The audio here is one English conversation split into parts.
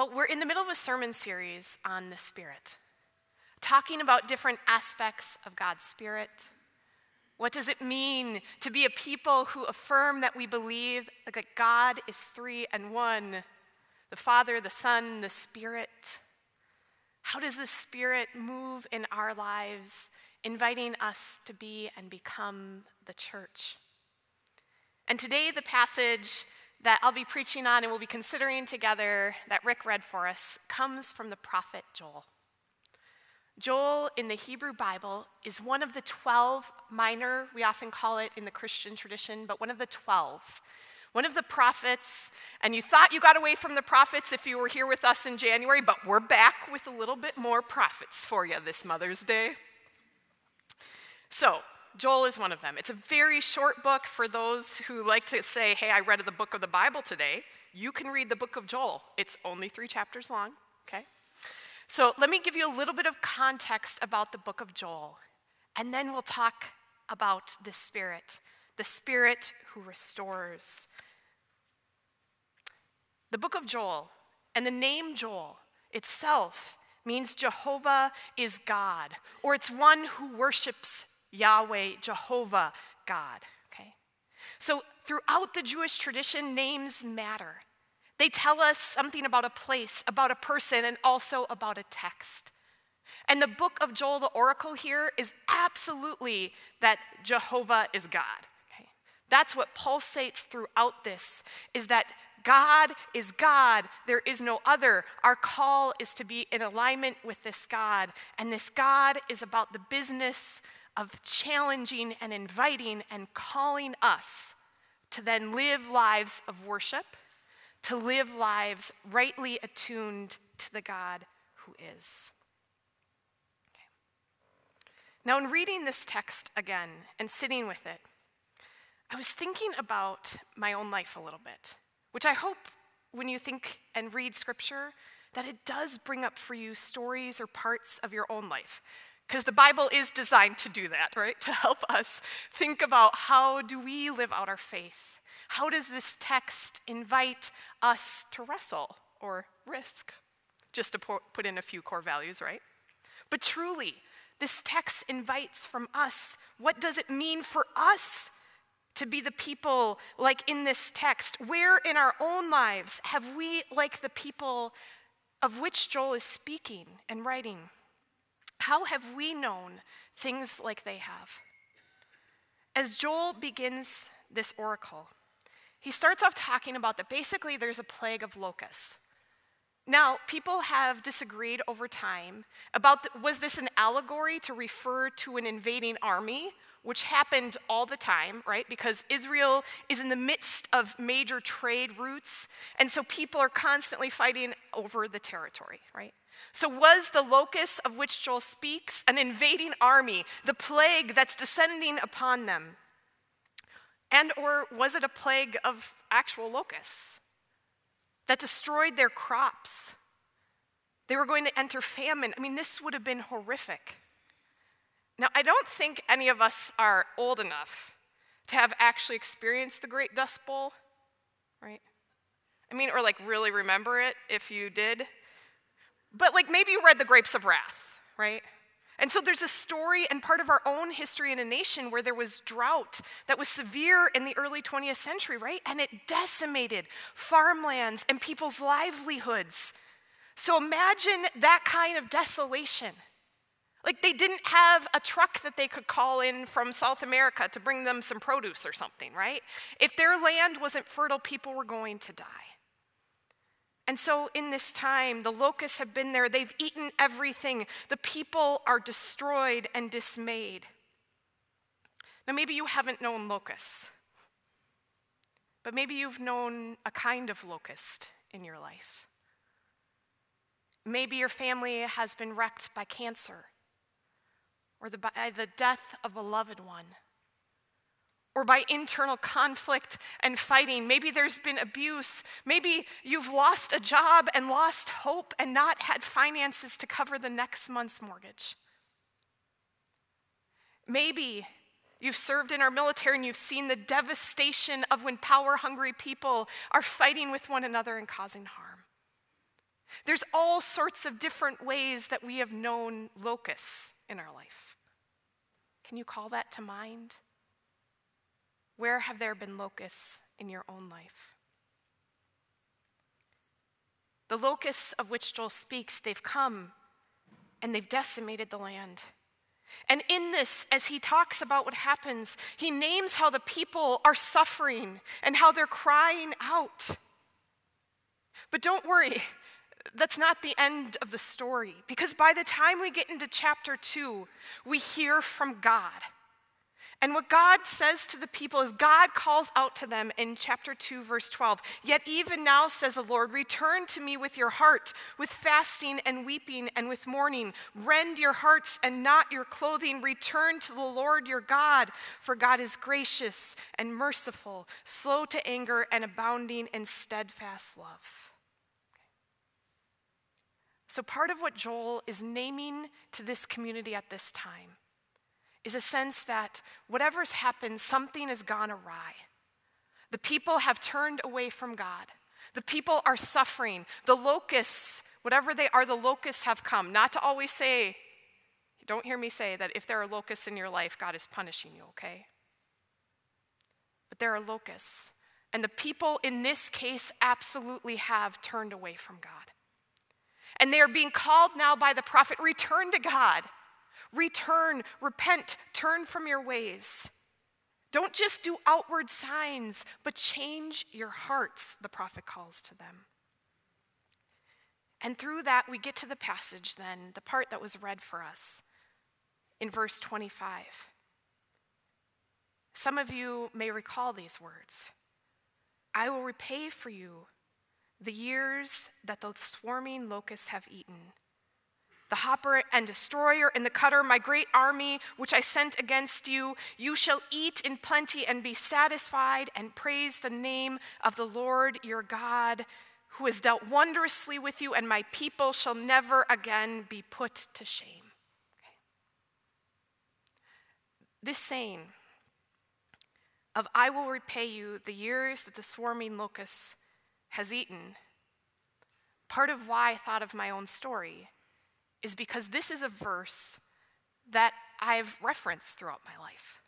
Well, we're in the middle of a sermon series on the Spirit, talking about different aspects of God's Spirit. What does it mean to be a people who affirm that we believe that God is three and one the Father, the Son, the Spirit? How does the Spirit move in our lives, inviting us to be and become the church? And today, the passage that I'll be preaching on and we'll be considering together that Rick read for us comes from the prophet Joel. Joel in the Hebrew Bible is one of the 12 minor, we often call it in the Christian tradition, but one of the 12. One of the prophets, and you thought you got away from the prophets if you were here with us in January, but we're back with a little bit more prophets for you this Mother's Day. So, Joel is one of them. It's a very short book for those who like to say, hey, I read the book of the Bible today. You can read the book of Joel. It's only three chapters long, okay? So let me give you a little bit of context about the book of Joel, and then we'll talk about the Spirit, the Spirit who restores. The book of Joel and the name Joel itself means Jehovah is God, or it's one who worships Yahweh, Jehovah, God. Okay? So throughout the Jewish tradition, names matter. They tell us something about a place, about a person, and also about a text. And the book of Joel, the oracle here, is absolutely that Jehovah is God. Okay? That's what pulsates throughout this, is that God is God. There is no other. Our call is to be in alignment with this God. And this God is about the business of challenging and inviting and calling us to then live lives of worship, to live lives rightly attuned to the God who is. Now, in reading this text again and sitting with it, I was thinking about my own life a little bit, which I hope when you think and read scripture, that it does bring up for you stories or parts of your own life because the Bible is designed to do that, right? To help us think about how do we live out our faith? How does this text invite us to wrestle or risk? Just to put in a few core values, right? But truly, this text invites from us what does it mean for us to be the people like in this text? Where in our own lives have we, like the people of which Joel is speaking and writing, how have we known things like they have? As Joel begins this oracle, he starts off talking about that basically there's a plague of locusts. Now, people have disagreed over time about the, was this an allegory to refer to an invading army, which happened all the time, right? Because Israel is in the midst of major trade routes, and so people are constantly fighting over the territory, right? So, was the locust of which Joel speaks an invading army, the plague that's descending upon them? And or was it a plague of actual locusts that destroyed their crops? They were going to enter famine. I mean, this would have been horrific. Now, I don't think any of us are old enough to have actually experienced the Great Dust Bowl, right? I mean, or like really remember it if you did. But like maybe you read The Grapes of Wrath, right? And so there's a story and part of our own history in a nation where there was drought that was severe in the early 20th century, right? And it decimated farmlands and people's livelihoods. So imagine that kind of desolation. Like they didn't have a truck that they could call in from South America to bring them some produce or something, right? If their land wasn't fertile, people were going to die. And so, in this time, the locusts have been there. They've eaten everything. The people are destroyed and dismayed. Now, maybe you haven't known locusts, but maybe you've known a kind of locust in your life. Maybe your family has been wrecked by cancer or the, by the death of a loved one or by internal conflict and fighting. Maybe there's been abuse. Maybe you've lost a job and lost hope and not had finances to cover the next month's mortgage. Maybe you've served in our military and you've seen the devastation of when power hungry people are fighting with one another and causing harm. There's all sorts of different ways that we have known locusts in our life. Can you call that to mind? Where have there been locusts in your own life? The locusts of which Joel speaks, they've come and they've decimated the land. And in this, as he talks about what happens, he names how the people are suffering and how they're crying out. But don't worry, that's not the end of the story, because by the time we get into chapter two, we hear from God. And what God says to the people is God calls out to them in chapter 2, verse 12. Yet even now, says the Lord, return to me with your heart, with fasting and weeping and with mourning. Rend your hearts and not your clothing. Return to the Lord your God, for God is gracious and merciful, slow to anger, and abounding in steadfast love. So, part of what Joel is naming to this community at this time is a sense that whatever's happened, something has gone awry. The people have turned away from God. The people are suffering. The locusts, whatever they are, the locusts have come. Not to always say, don't hear me say that if there are locusts in your life, God is punishing you, okay? But there are locusts. And the people in this case absolutely have turned away from God. And they are being called now by the prophet return to God. Return, repent, turn from your ways. Don't just do outward signs, but change your hearts, the prophet calls to them. And through that, we get to the passage then, the part that was read for us in verse 25. Some of you may recall these words I will repay for you the years that the swarming locusts have eaten the hopper and destroyer and the cutter, my great army which I sent against you. You shall eat in plenty and be satisfied and praise the name of the Lord your God, who has dealt wondrously with you, and my people shall never again be put to shame. Okay. This saying of I will repay you the years that the swarming locust has eaten, part of why I thought of my own story is because this is a verse that I've referenced throughout my life.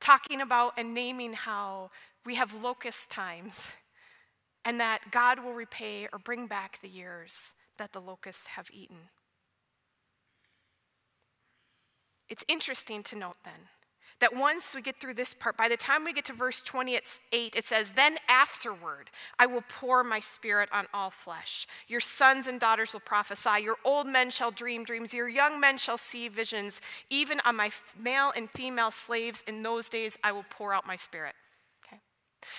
Talking about and naming how we have locust times and that God will repay or bring back the years that the locusts have eaten. It's interesting to note then that once we get through this part, by the time we get to verse 28, it says, Then afterward I will pour my spirit on all flesh. Your sons and daughters will prophesy. Your old men shall dream dreams. Your young men shall see visions. Even on my male and female slaves in those days I will pour out my spirit.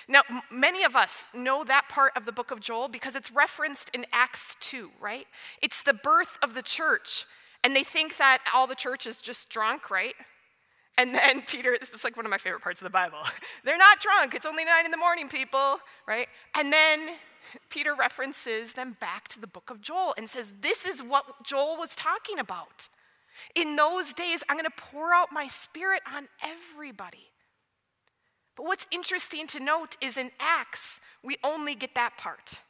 Now, many of us know that part of the book of Joel because it's referenced in Acts 2, right? It's the birth of the church. And they think that all the church is just drunk, right? And then Peter, this is like one of my favorite parts of the Bible. They're not drunk, it's only nine in the morning, people, right? And then Peter references them back to the book of Joel and says, This is what Joel was talking about. In those days, I'm going to pour out my spirit on everybody. But what's interesting to note is in Acts, we only get that part.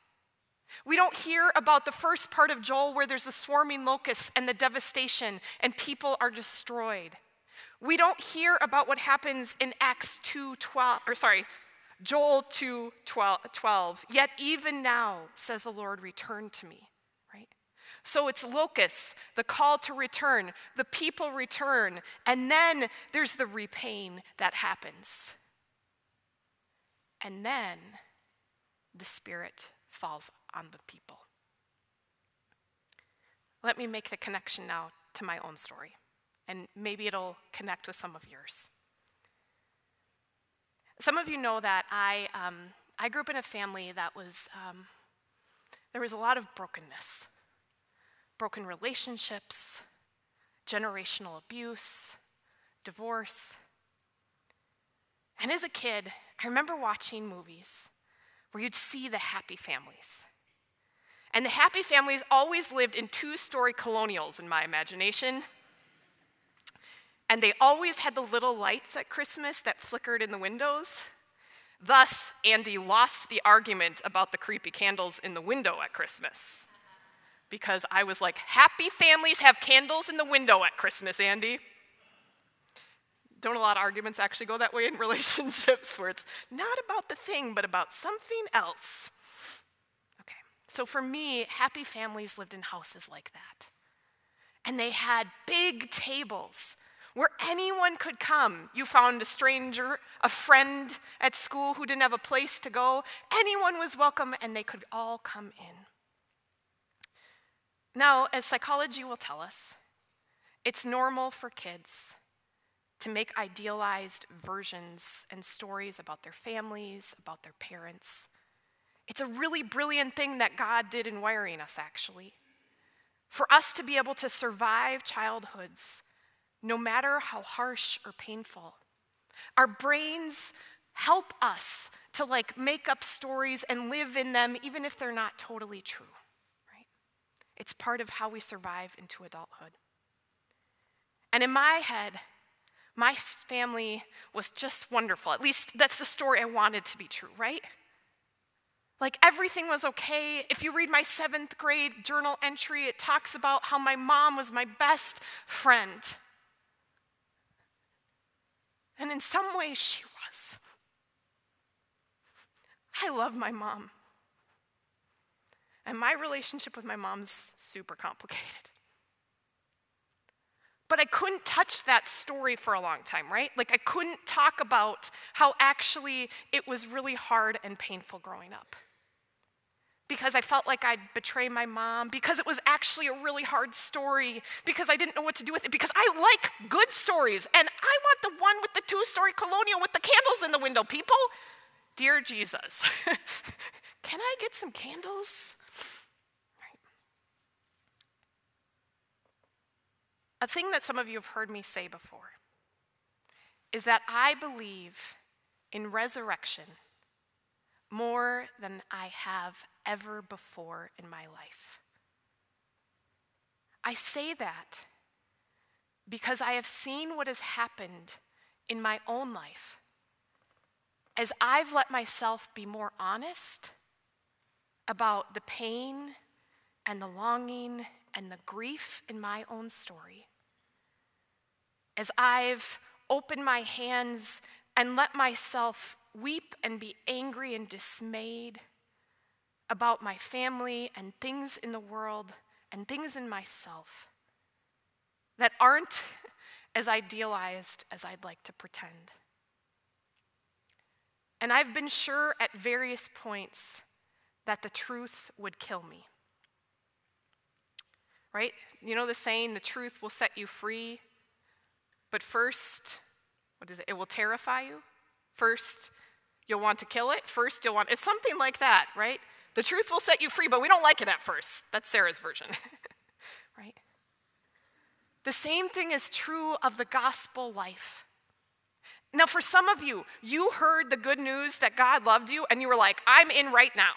We don't hear about the first part of Joel where there's the swarming locusts and the devastation and people are destroyed. We don't hear about what happens in Acts 2:12 or sorry, Joel 2 12, Yet even now, says the Lord, return to me, right? So it's locusts, the call to return, the people return, and then there's the repaying that happens. And then the Spirit falls on the people. Let me make the connection now to my own story and maybe it'll connect with some of yours. Some of you know that I, um, I grew up in a family that was, um, there was a lot of brokenness broken relationships, generational abuse, divorce. And as a kid, I remember watching movies where you'd see the happy families. And the happy families always lived in two story colonials in my imagination. And they always had the little lights at Christmas that flickered in the windows. Thus, Andy lost the argument about the creepy candles in the window at Christmas. Because I was like, happy families have candles in the window at Christmas, Andy. Don't a lot of arguments actually go that way in relationships where it's not about the thing, but about something else? Okay, so for me, happy families lived in houses like that. And they had big tables where anyone could come. You found a stranger, a friend at school who didn't have a place to go. Anyone was welcome and they could all come in. Now, as psychology will tell us, it's normal for kids to make idealized versions and stories about their families, about their parents. It's a really brilliant thing that God did in wiring us, actually. For us to be able to survive childhoods no matter how harsh or painful. Our brains help us to like make up stories and live in them even if they're not totally true, right? It's part of how we survive into adulthood. And in my head, my family was just wonderful. At least that's the story I wanted to be true, right? Like everything was okay. If you read my seventh grade journal entry, it talks about how my mom was my best friend. And in some ways, she was. I love my mom. And my relationship with my mom's super complicated. But I couldn't touch that story for a long time, right? Like, I couldn't talk about how actually it was really hard and painful growing up because I felt like I'd betray my mom, because it was actually a really hard story, because I didn't know what to do with it, because I like good stories, and I want the one with the two story colonial with the candles in the window, people. Dear Jesus, can I get some candles? A thing that some of you have heard me say before is that I believe in resurrection more than I have ever before in my life. I say that because I have seen what has happened in my own life as I've let myself be more honest about the pain and the longing and the grief in my own story. As I've opened my hands and let myself weep and be angry and dismayed about my family and things in the world and things in myself that aren't as idealized as I'd like to pretend. And I've been sure at various points that the truth would kill me. Right? You know the saying, the truth will set you free, but first, what is it? It will terrify you. First, you'll want to kill it. First, you'll want, it's something like that, right? The truth will set you free, but we don't like it at first. That's Sara's version, right? The same thing is true of the gospel life. Now, for some of you, you heard the good news that God loved you, and you were like, I'm in right now,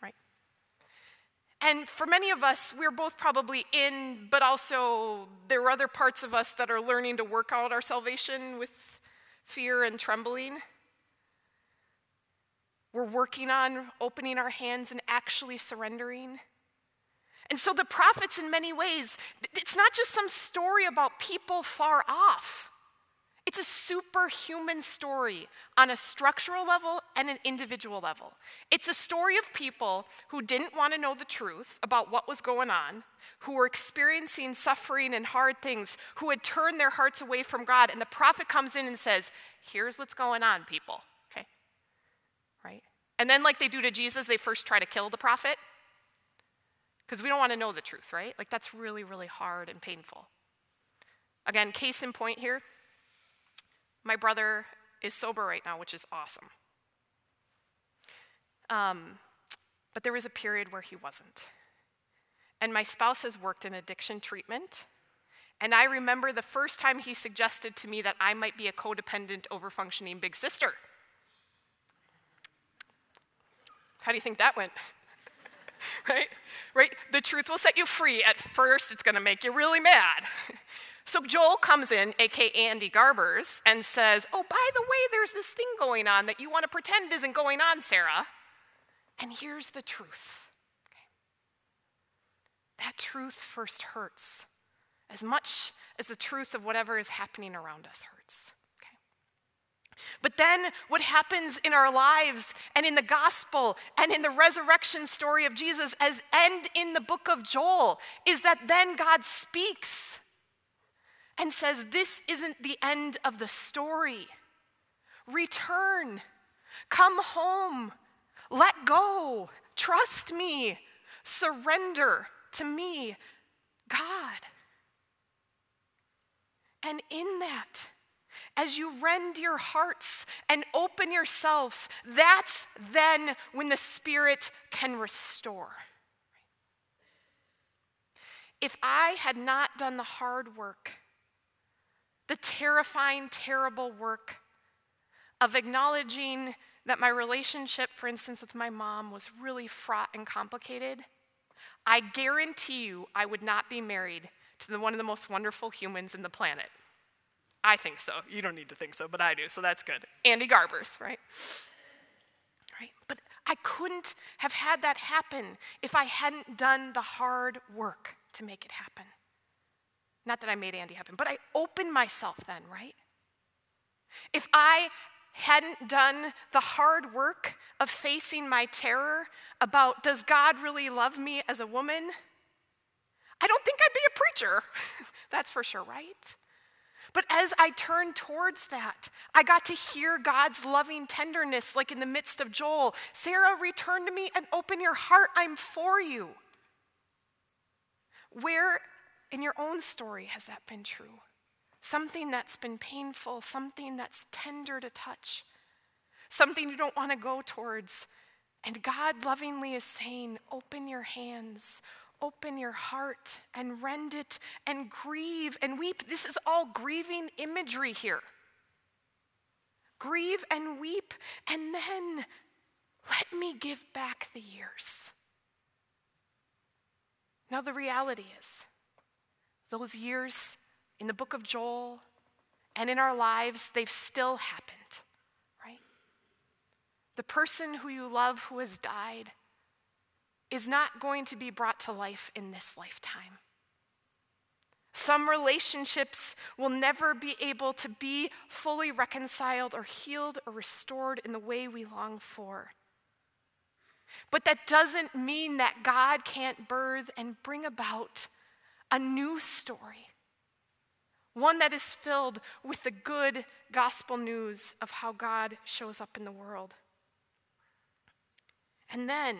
right? And for many of us, we're both probably in, but also there are other parts of us that are learning to work out our salvation with fear and trembling. We're working on opening our hands and actually surrendering. And so the prophets, in many ways, it's not just some story about people far off. It's a superhuman story on a structural level and an individual level. It's a story of people who didn't want to know the truth about what was going on, who were experiencing suffering and hard things, who had turned their hearts away from God. And the prophet comes in and says, Here's what's going on, people? And then, like they do to Jesus, they first try to kill the prophet because we don't want to know the truth, right? Like that's really, really hard and painful. Again, case in point here my brother is sober right now, which is awesome. Um, but there was a period where he wasn't. And my spouse has worked in addiction treatment. And I remember the first time he suggested to me that I might be a codependent, overfunctioning big sister. How do you think that went? right? Right? The truth will set you free. At first, it's going to make you really mad. So Joel comes in, aka Andy Garbers, and says, Oh, by the way, there's this thing going on that you want to pretend isn't going on, Sara. And here's the truth. Okay. That truth first hurts as much as the truth of whatever is happening around us hurts. But then, what happens in our lives and in the gospel and in the resurrection story of Jesus, as end in the book of Joel, is that then God speaks and says, This isn't the end of the story. Return, come home, let go, trust me, surrender to me, God. And in that, as you rend your hearts and open yourselves, that's then when the Spirit can restore. If I had not done the hard work, the terrifying, terrible work of acknowledging that my relationship, for instance, with my mom was really fraught and complicated, I guarantee you I would not be married to the, one of the most wonderful humans in the planet. I think so. You don't need to think so, but I do, so that's good. Andy Garbers, right? Right? But I couldn't have had that happen if I hadn't done the hard work to make it happen. Not that I made Andy happen, but I opened myself then, right? If I hadn't done the hard work of facing my terror about does God really love me as a woman? I don't think I'd be a preacher. That's for sure, right? But as I turned towards that, I got to hear God's loving tenderness, like in the midst of Joel Sara, return to me and open your heart. I'm for you. Where in your own story has that been true? Something that's been painful, something that's tender to touch, something you don't want to go towards. And God lovingly is saying, Open your hands, open your heart and rend it and grieve and weep. This is all grieving imagery here. Grieve and weep, and then let me give back the years. Now, the reality is, those years in the book of Joel and in our lives, they've still happened, right? The person who you love who has died is not going to be brought to life in this lifetime. Some relationships will never be able to be fully reconciled or healed or restored in the way we long for. But that doesn't mean that God can't birth and bring about a new story, one that is filled with the good gospel news of how God shows up in the world. And then,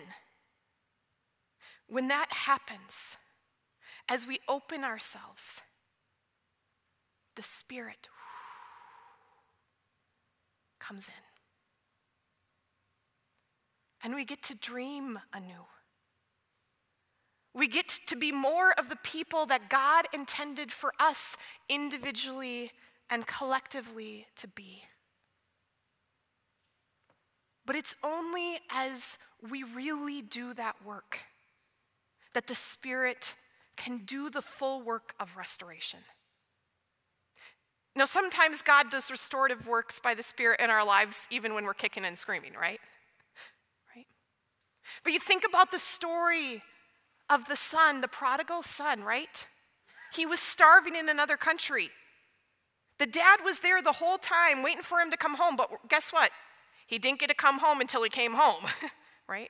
when that happens, as we open ourselves, the Spirit comes in. And we get to dream anew. We get to be more of the people that God intended for us individually and collectively to be. But it's only as we really do that work that the Spirit can do the full work of restoration. Now, sometimes God does restorative works by the Spirit in our lives, even when we're kicking and screaming, right? Right? But you think about the story of the son, the prodigal son, right? He was starving in another country. The dad was there the whole time waiting for him to come home, but guess what? He didn't get to come home until he came home, right?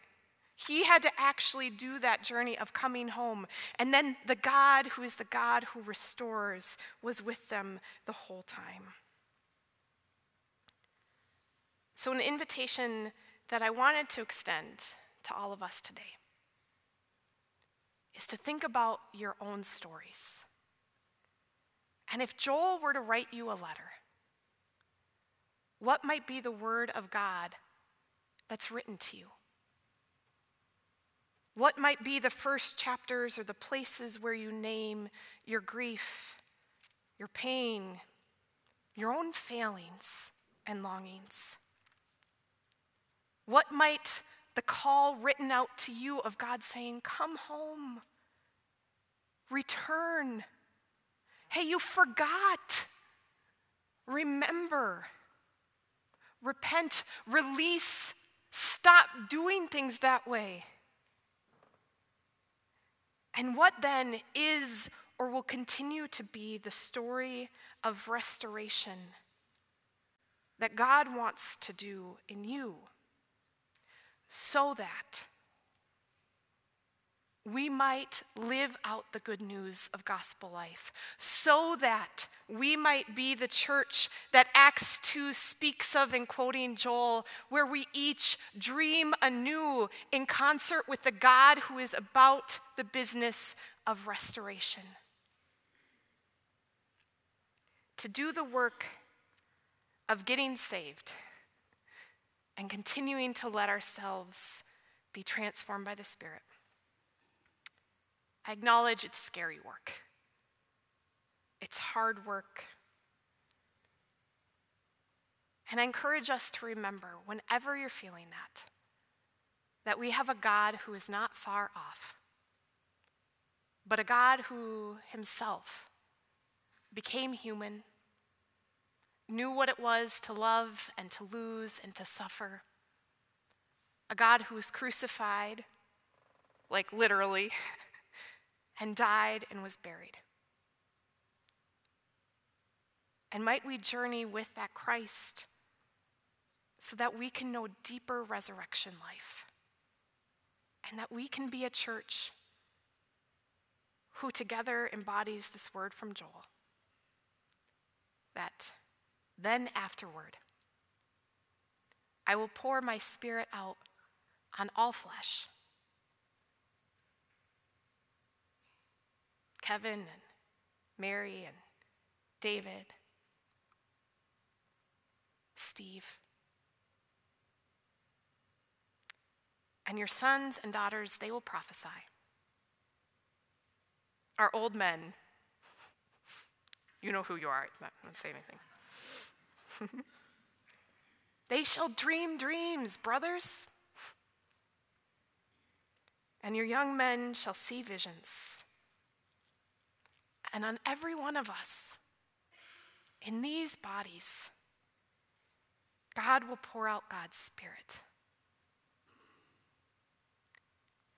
He had to actually do that journey of coming home. And then the God who is the God who restores was with them the whole time. So, an invitation that I wanted to extend to all of us today is to think about your own stories. And if Joel were to write you a letter, what might be the word of God that's written to you? What might be the first chapters or the places where you name your grief, your pain, your own failings and longings? What might the call written out to you of God saying, Come home, return, Hey, you forgot. Remember. Repent. Release. Stop doing things that way. And what then is or will continue to be the story of restoration that God wants to do in you so that we might live out the good news of gospel life, so that we might be the church that Acts 2 speaks of in quoting Joel, where we each dream anew in concert with the God who is about the business of restoration. To do the work of getting saved and continuing to let ourselves be transformed by the Spirit. I acknowledge it's scary work. It's hard work. And I encourage us to remember, whenever you're feeling that, that we have a God who is not far off, but a God who himself became human, knew what it was to love and to lose and to suffer, a God who was crucified, like literally. and died and was buried. And might we journey with that Christ so that we can know deeper resurrection life and that we can be a church who together embodies this word from Joel that then afterward I will pour my spirit out on all flesh. Kevin and Mary and David, Steve. And your sons and daughters, they will prophesy. Our old men, you know who you are, I'm not going to say anything. they shall dream dreams, brothers. And your young men shall see visions and on every one of us in these bodies, God will pour out God's Spirit.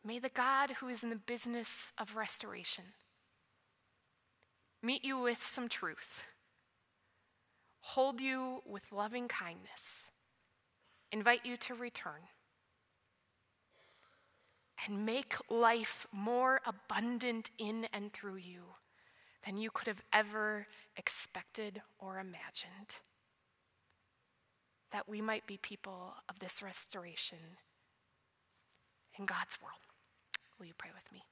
May the God who is in the business of restoration meet you with some truth, hold you with loving kindness, invite you to return, and make life more abundant in and through you than you could have ever expected or imagined. That we might be people of this restoration in God's world. Will you pray with me?